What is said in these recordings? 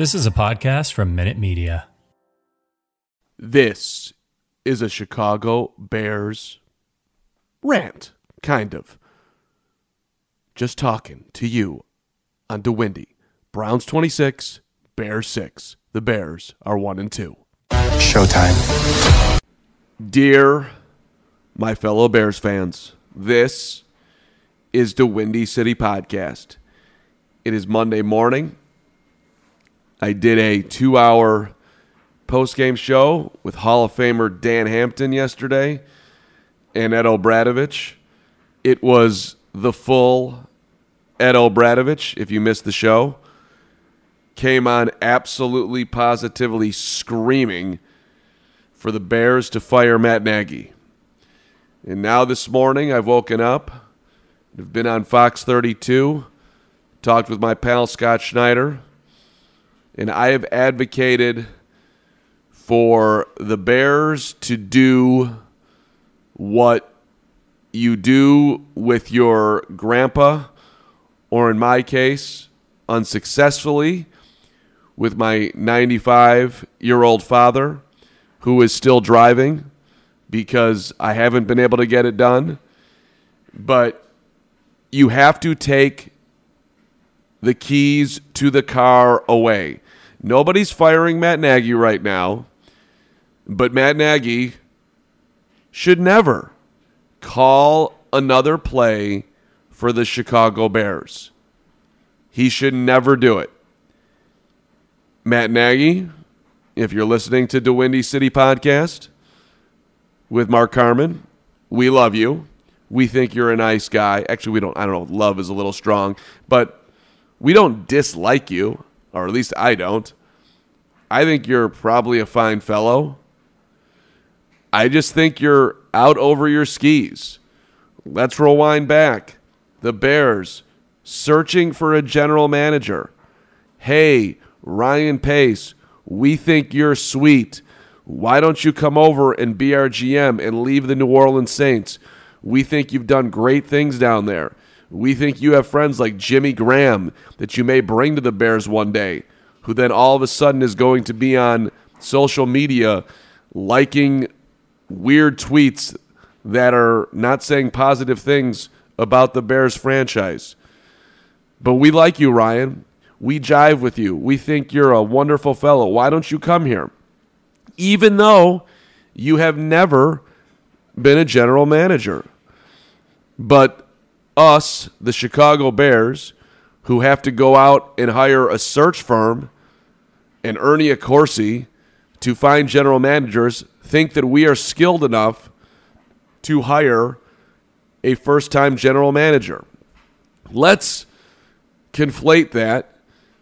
This is a podcast from Minute Media. This is a Chicago Bears rant, kind of. Just talking to you on DeWindy. Browns 26, Bears 6. The Bears are 1 and 2. Showtime. Dear my fellow Bears fans, this is the Windy City Podcast. It is Monday morning. I did a two hour post game show with Hall of Famer Dan Hampton yesterday and Ed O'Bradovich. It was the full Ed O'Bradovich, if you missed the show. Came on absolutely positively screaming for the Bears to fire Matt Nagy. And now this morning I've woken up. I've been on Fox 32, talked with my pal Scott Schneider and I have advocated for the Bears to do what you do with your grandpa, or in my case, unsuccessfully, with my 95 year old father who is still driving because I haven't been able to get it done. But you have to take the keys to the car away. Nobody's firing Matt Nagy right now, but Matt Nagy should never call another play for the Chicago Bears. He should never do it. Matt Nagy, if you're listening to the Windy City podcast with Mark Carman, we love you. We think you're a nice guy. Actually, we don't, I don't know, love is a little strong, but we don't dislike you, or at least I don't. I think you're probably a fine fellow. I just think you're out over your skis. Let's rewind back. The Bears searching for a general manager. Hey, Ryan Pace, we think you're sweet. Why don't you come over and be our GM and leave the New Orleans Saints? We think you've done great things down there. We think you have friends like Jimmy Graham that you may bring to the Bears one day, who then all of a sudden is going to be on social media liking weird tweets that are not saying positive things about the Bears franchise. But we like you, Ryan. We jive with you. We think you're a wonderful fellow. Why don't you come here? Even though you have never been a general manager. But us, the Chicago Bears, who have to go out and hire a search firm and Ernie Accorsi to find general managers, think that we are skilled enough to hire a first time general manager. Let's conflate that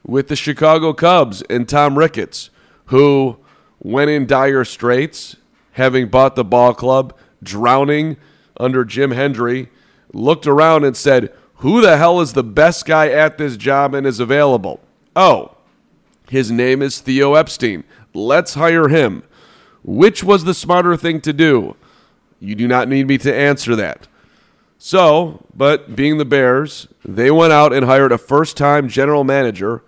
with the Chicago Cubs and Tom Ricketts, who went in dire straits, having bought the ball club, drowning under Jim Hendry looked around and said, Who the hell is the best guy at this job and is available? Oh, his name is Theo Epstein. Let's hire him. Which was the smarter thing to do? You do not need me to answer that. So, but being the Bears, they went out and hired a first time general manager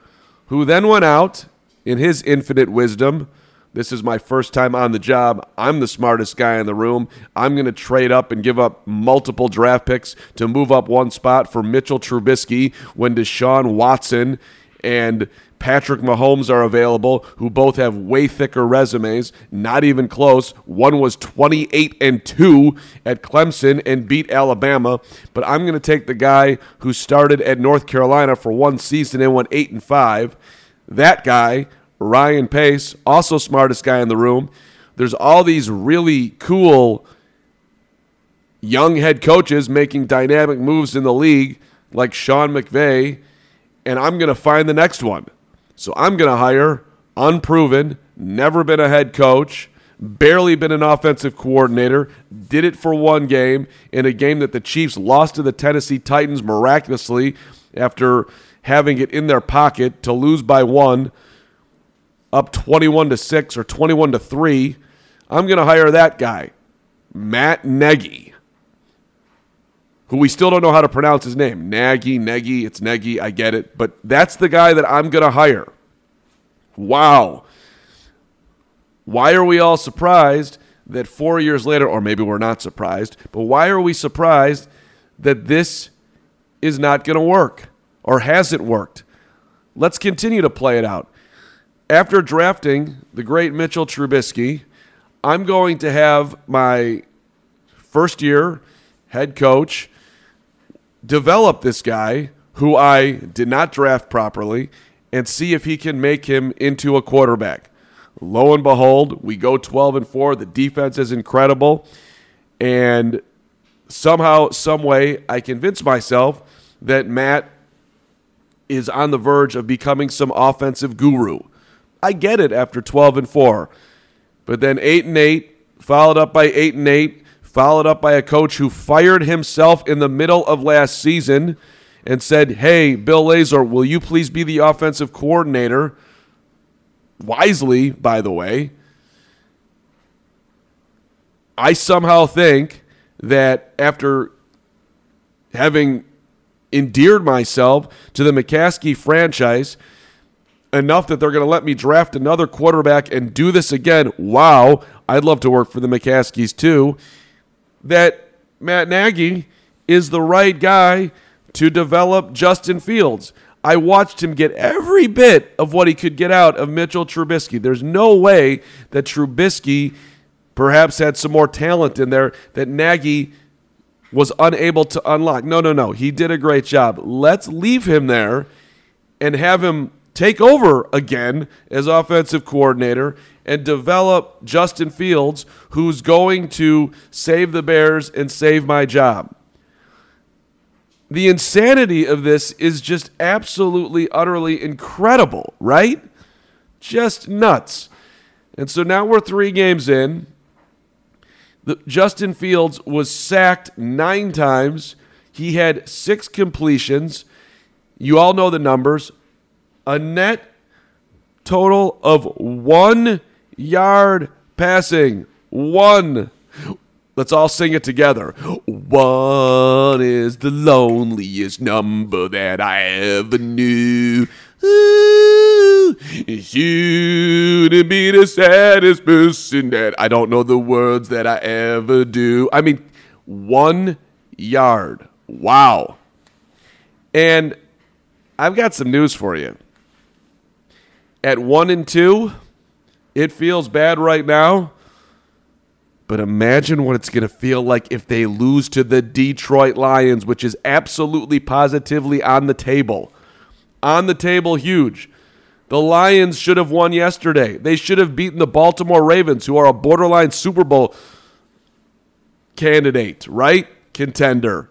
who then went out in his infinite wisdom. This is my first time on the job. I'm the smartest guy in the room. I'm going to trade up and give up multiple draft picks to move up one spot for Mitchell Trubisky when Deshaun Watson and Patrick Mahomes are available, who both have way thicker resumes, not even close. One was 28 and 2 at Clemson and beat Alabama, but I'm going to take the guy who started at North Carolina for one season and went 8 and 5. That guy, Ryan Pace, also smartest guy in the room. There's all these really cool young head coaches making dynamic moves in the league like Sean McVay, and I'm going to find the next one. So I'm going to hire unproven, never been a head coach, barely been an offensive coordinator, did it for one game in a game that the Chiefs lost to the Tennessee Titans miraculously after having it in their pocket to lose by one up 21 to 6 or 21 to 3. I'm going to hire that guy, Matt Nagy who we still don't know how to pronounce his name. Nagy, Nagy, it's Nagy, I get it. But that's the guy that I'm going to hire. Wow. Why are we all surprised that four years later, or maybe we're not surprised, but why are we surprised that this is not going to work or hasn't worked? Let's continue to play it out. After drafting the great Mitchell Trubisky, I'm going to have my first year head coach develop this guy who I did not draft properly and see if he can make him into a quarterback. Lo and behold, we go 12 and 4. The defense is incredible. And somehow, some way, I convince myself that Matt is on the verge of becoming some offensive guru. I get it after 12 and 4. But then 8 and 8, followed up by 8 and 8, followed up by a coach who fired himself in the middle of last season and said, Hey, Bill Lazor, will you please be the offensive coordinator? Wisely, by the way. I somehow think that after having endeared myself to the McCaskey franchise enough that they're going to let me draft another quarterback and do this again, wow, I'd love to work for the McCaskies too that Matt Nagy is the right guy to develop Justin Fields. I watched him get every bit of what he could get out of Mitchell Trubisky. There's no way that Trubisky perhaps had some more talent in there that Nagy was unable to unlock. No, no, no. He did a great job. Let's leave him there and have him take over again as offensive coordinator and develop Justin Fields, who's going to save the Bears and save my job. The insanity of this is just absolutely, utterly incredible, right? Just nuts. And so now we're three games in. The, Justin Fields was sacked nine times. He had six completions. You all know the numbers. A net total of one yard passing. One. Let's all sing it together. One is the loneliest number that I ever knew. Ooh, you to be the saddest person that I don't know the words that I ever do. I mean, one yard. Wow. And I've got some news for you. At one and two, it feels bad right now. But imagine what it's going to feel like if they lose to the Detroit Lions, which is absolutely positively on the table. On the table, huge. The Lions should have won yesterday. They should have beaten the Baltimore Ravens, who are a borderline Super Bowl candidate, right? Contender.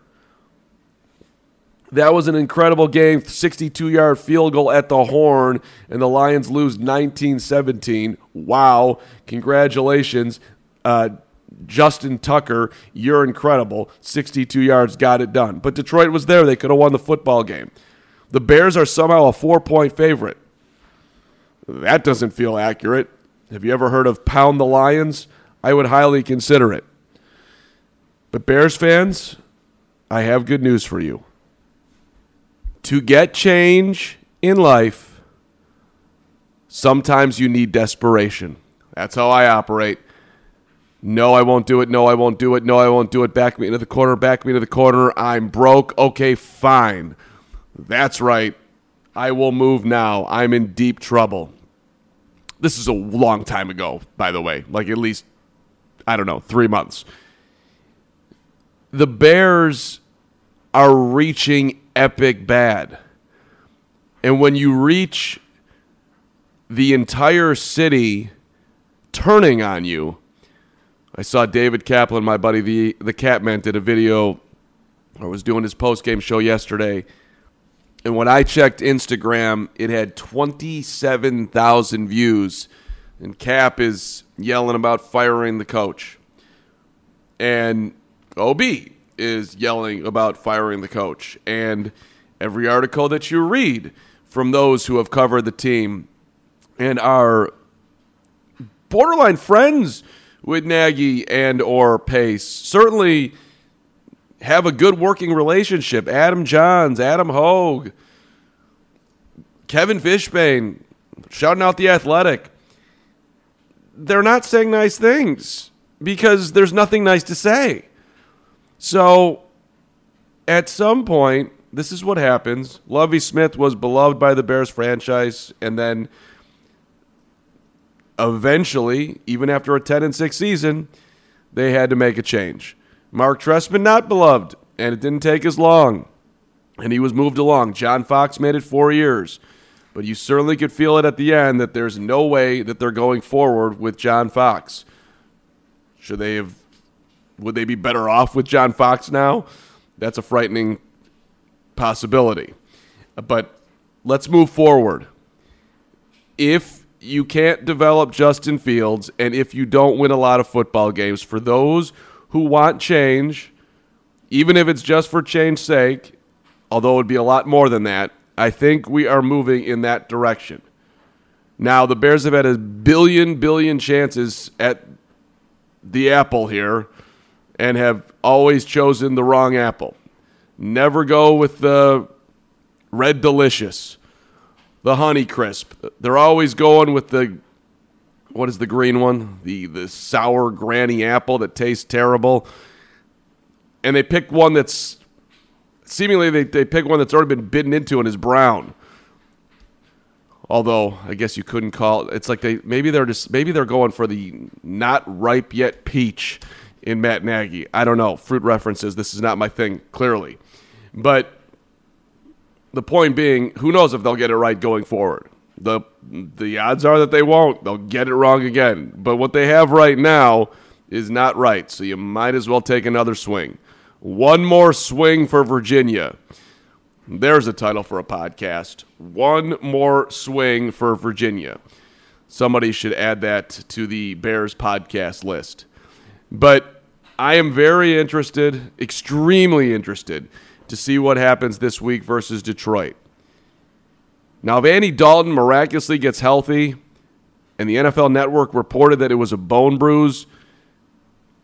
That was an incredible game. 62 yard field goal at the horn, and the Lions lose 19 17. Wow. Congratulations. Uh, Justin Tucker, you're incredible. 62 yards, got it done. But Detroit was there. They could have won the football game. The Bears are somehow a four point favorite. That doesn't feel accurate. Have you ever heard of Pound the Lions? I would highly consider it. But Bears fans, I have good news for you. To get change in life, sometimes you need desperation. That's how I operate. No, I won't do it. No, I won't do it. No, I won't do it. Back me into the corner. Back me into the corner. I'm broke. Okay, fine. That's right. I will move now. I'm in deep trouble. This is a long time ago, by the way. Like at least, I don't know, three months. The Bears are reaching epic bad. And when you reach the entire city turning on you, I saw David Kaplan, my buddy, the the Catman, did a video or was doing his post game show yesterday. And when I checked Instagram, it had 27,000 views. And Kap is yelling about firing the coach. And OB is yelling about firing the coach. And every article that you read from those who have covered the team and are borderline friends with Nagy and or Pace certainly have a good working relationship. Adam Jahns, Adam Hoge, Kevin Fishbain, shouting out the athletic. They're not saying nice things because there's nothing nice to say. So at some point, this is what happens. Lovie Smith was beloved by the Bears franchise, and then eventually, even after a 10 and 6 season, they had to make a change. Mark Trestman, not beloved, and it didn't take as long, and he was moved along. John Fox made it four years, but you certainly could feel it at the end that there's no way that they're going forward with John Fox. Should they have? Would they be better off with John Fox now? That's a frightening possibility. Uh, but let's move forward. If you can't develop Justin Fields, and if you don't win a lot of football games, for those who want change, even if it's just for change's sake, although it would be a lot more than that, I think we are moving in that direction. Now, the Bears have had a billion, billion chances at the apple here and have always chosen the wrong apple. Never go with the red delicious, the honey crisp. They're always going with the what is the green one? The the sour granny apple that tastes terrible. And they pick one that's seemingly they, they pick one that's already been bitten into and is brown. Although I guess you couldn't call it. It's like they maybe they're just maybe they're going for the not ripe yet peach in Matt Nagy. I don't know. Fruit references. This is not my thing. Clearly, but the point being, who knows if they'll get it right going forward. The the odds are that they won't. They'll get it wrong again. But what they have right now is not right. So you might as well take another swing. One more swing for Virginia. There's a title for a podcast. One more swing for Virginia. Somebody should add that to the Bears podcast list. But I am very interested, extremely interested, to see what happens this week versus Detroit. Now, if Andy Dalton miraculously gets healthy, and the NFL Network reported that it was a bone bruise,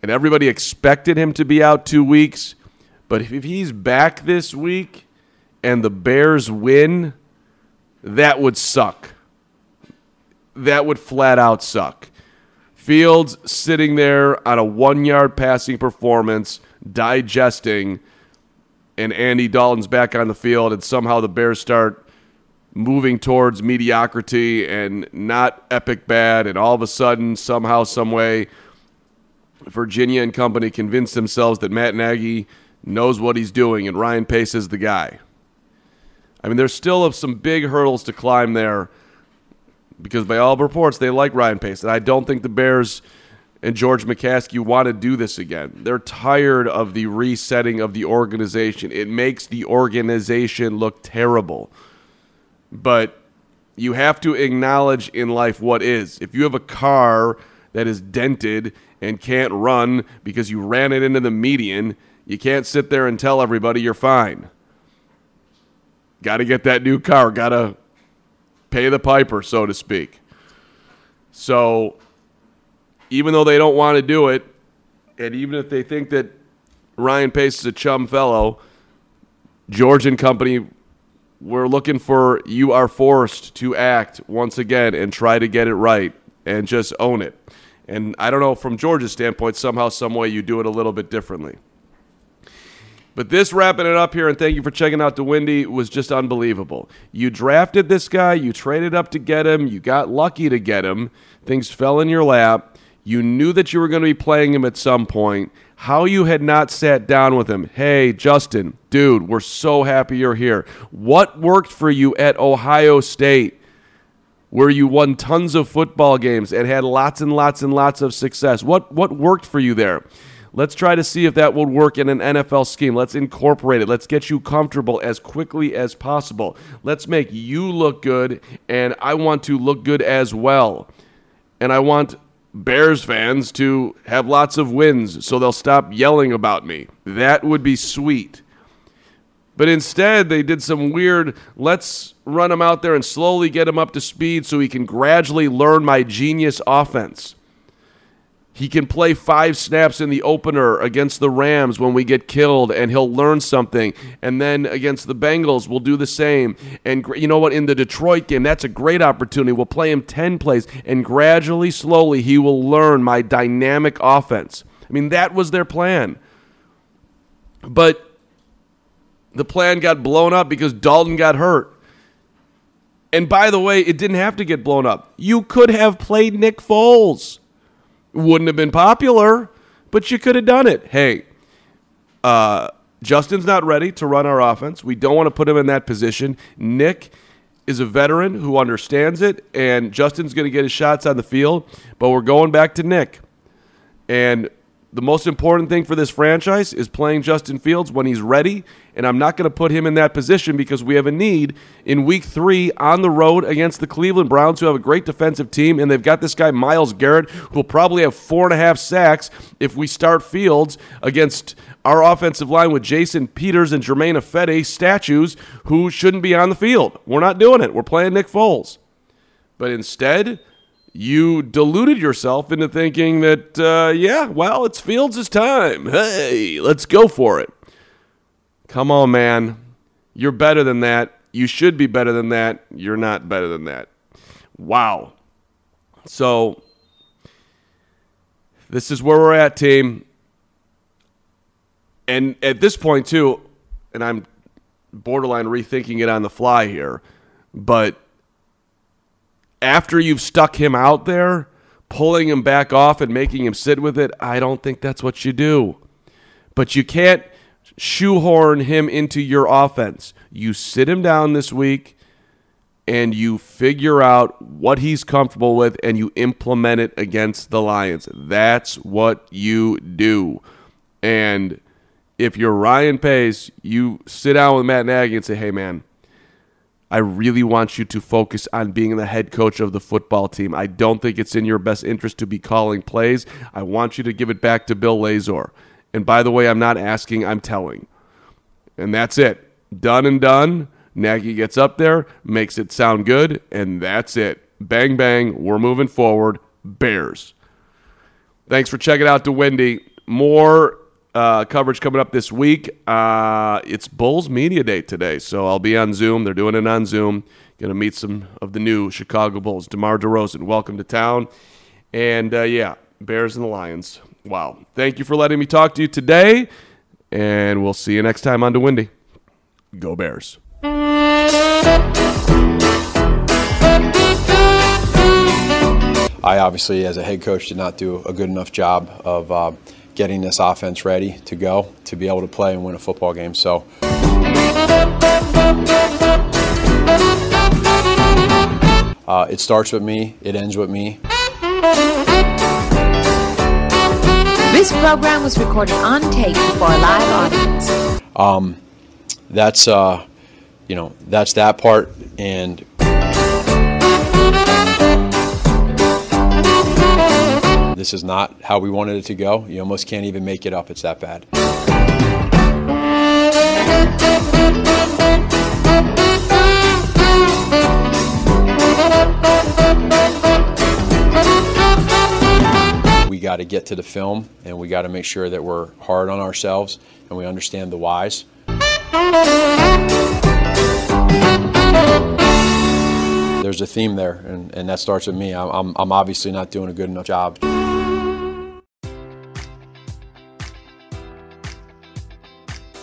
and everybody expected him to be out two weeks, but if he's back this week and the Bears win, that would suck. That would flat out suck. Fields sitting there on a one yard passing performance, digesting, and Andy Dalton's back on the field, and somehow the Bears start moving towards mediocrity and not epic bad, and all of a sudden, somehow, someway, Virginia and company convince themselves that Matt Nagy knows what he's doing and Ryan Pace is the guy. I mean, there's still some big hurdles to climb there because by all reports they like Ryan Pace, and I don't think the Bears and George McCaskey want to do this again. They're tired of the resetting of the organization. It makes the organization look terrible. But you have to acknowledge in life what is. If you have a car that is dented and can't run because you ran it into the median, you can't sit there and tell everybody you're fine. Got to get that new car, got to pay the piper, so to speak. So even though they don't want to do it, and even if they think that Ryan Pace is a chum fellow, George and company, we're looking for you are forced to act once again and try to get it right and just own it. And I don't know from George's standpoint, somehow, some way you do it a little bit differently. But this wrapping it up here, and thank you for checking out the Windy, was just unbelievable. You drafted this guy, you traded up to get him, you got lucky to get him, things fell in your lap. You knew that you were going to be playing him at some point. How you had not sat down with him. Hey, Justin, dude, we're so happy you're here. What worked for you at Ohio State? Where you won tons of football games and had lots and lots and lots of success. What what worked for you there? Let's try to see if that would work in an NFL scheme. Let's incorporate it. Let's get you comfortable as quickly as possible. Let's make you look good, and I want to look good as well. And I want Bears fans to have lots of wins so they'll stop yelling about me. That would be sweet. But instead, they did some weird, let's run him out there and slowly get him up to speed so he can gradually learn my genius offense. He can play five snaps in the opener against the Rams when we get killed, and he'll learn something. And then against the Bengals, we'll do the same. And you know what? In the Detroit game, that's a great opportunity. We'll play him 10 plays, and gradually, slowly, he will learn my dynamic offense. I mean, that was their plan. But the plan got blown up because Dalton got hurt. And by the way, it didn't have to get blown up. You could have played Nick Foles. Wouldn't have been popular, but you could have done it. Hey, uh, Justin's not ready to run our offense. We don't want to put him in that position. Nick is a veteran who understands it, and Justin's going to get his shots on the field, but we're going back to Nick. And the most important thing for this franchise is playing Justin Fields when he's ready, and I'm not going to put him in that position because we have a need in week three on the road against the Cleveland Browns, who have a great defensive team, and they've got this guy, Myles Garrett, who will probably have four and a half sacks if we start Fields against our offensive line with Jason Peters and Germain Ifedi, statues who shouldn't be on the field. We're not doing it. We're playing Nick Foles. But instead, you deluded yourself into thinking that, uh, yeah, well, it's Fields' time. Hey, let's go for it. Come on, man. You're better than that. You should be better than that. You're not better than that. Wow. So, this is where we're at, team. And at this point, too, and I'm borderline rethinking it on the fly here, but after you've stuck him out there, pulling him back off and making him sit with it, I don't think that's what you do. But you can't shoehorn him into your offense. You sit him down this week and you figure out what he's comfortable with and you implement it against the Lions. That's what you do. And if you're Ryan Pace, you sit down with Matt Nagy and say, hey, man, I really want you to focus on being the head coach of the football team. I don't think it's in your best interest to be calling plays. I want you to give it back to Bill Lazor. And by the way, I'm not asking, I'm telling. And that's it. Done and done. Nagy gets up there, makes it sound good, and that's it. Bang, bang. We're moving forward. Bears. Thanks for checking out the Wendy. More uh, coverage coming up this week. Uh, it's Bulls Media Day today, so I'll be on Zoom. They're doing it on Zoom. Going to meet some of the new Chicago Bulls. DeMar DeRozan, welcome to town. And uh, yeah, Bears and the Lions. Wow. Thank you for letting me talk to you today, and we'll see you next time on Windy. Go Bears. I obviously, as a head coach, did not do a good enough job of uh, getting this offense ready to go to be able to play and win a football game. So. Uh, it starts with me, it ends with me. This program was recorded on tape for a live audience. Um, that's, uh, you know, that's that part. And This is not how we wanted it to go. You almost can't even make it up. It's that bad. We got to get to the film and we got to make sure that we're hard on ourselves and we understand the whys. There's a theme there, and, and that starts with me. I'm, I'm obviously not doing a good enough job.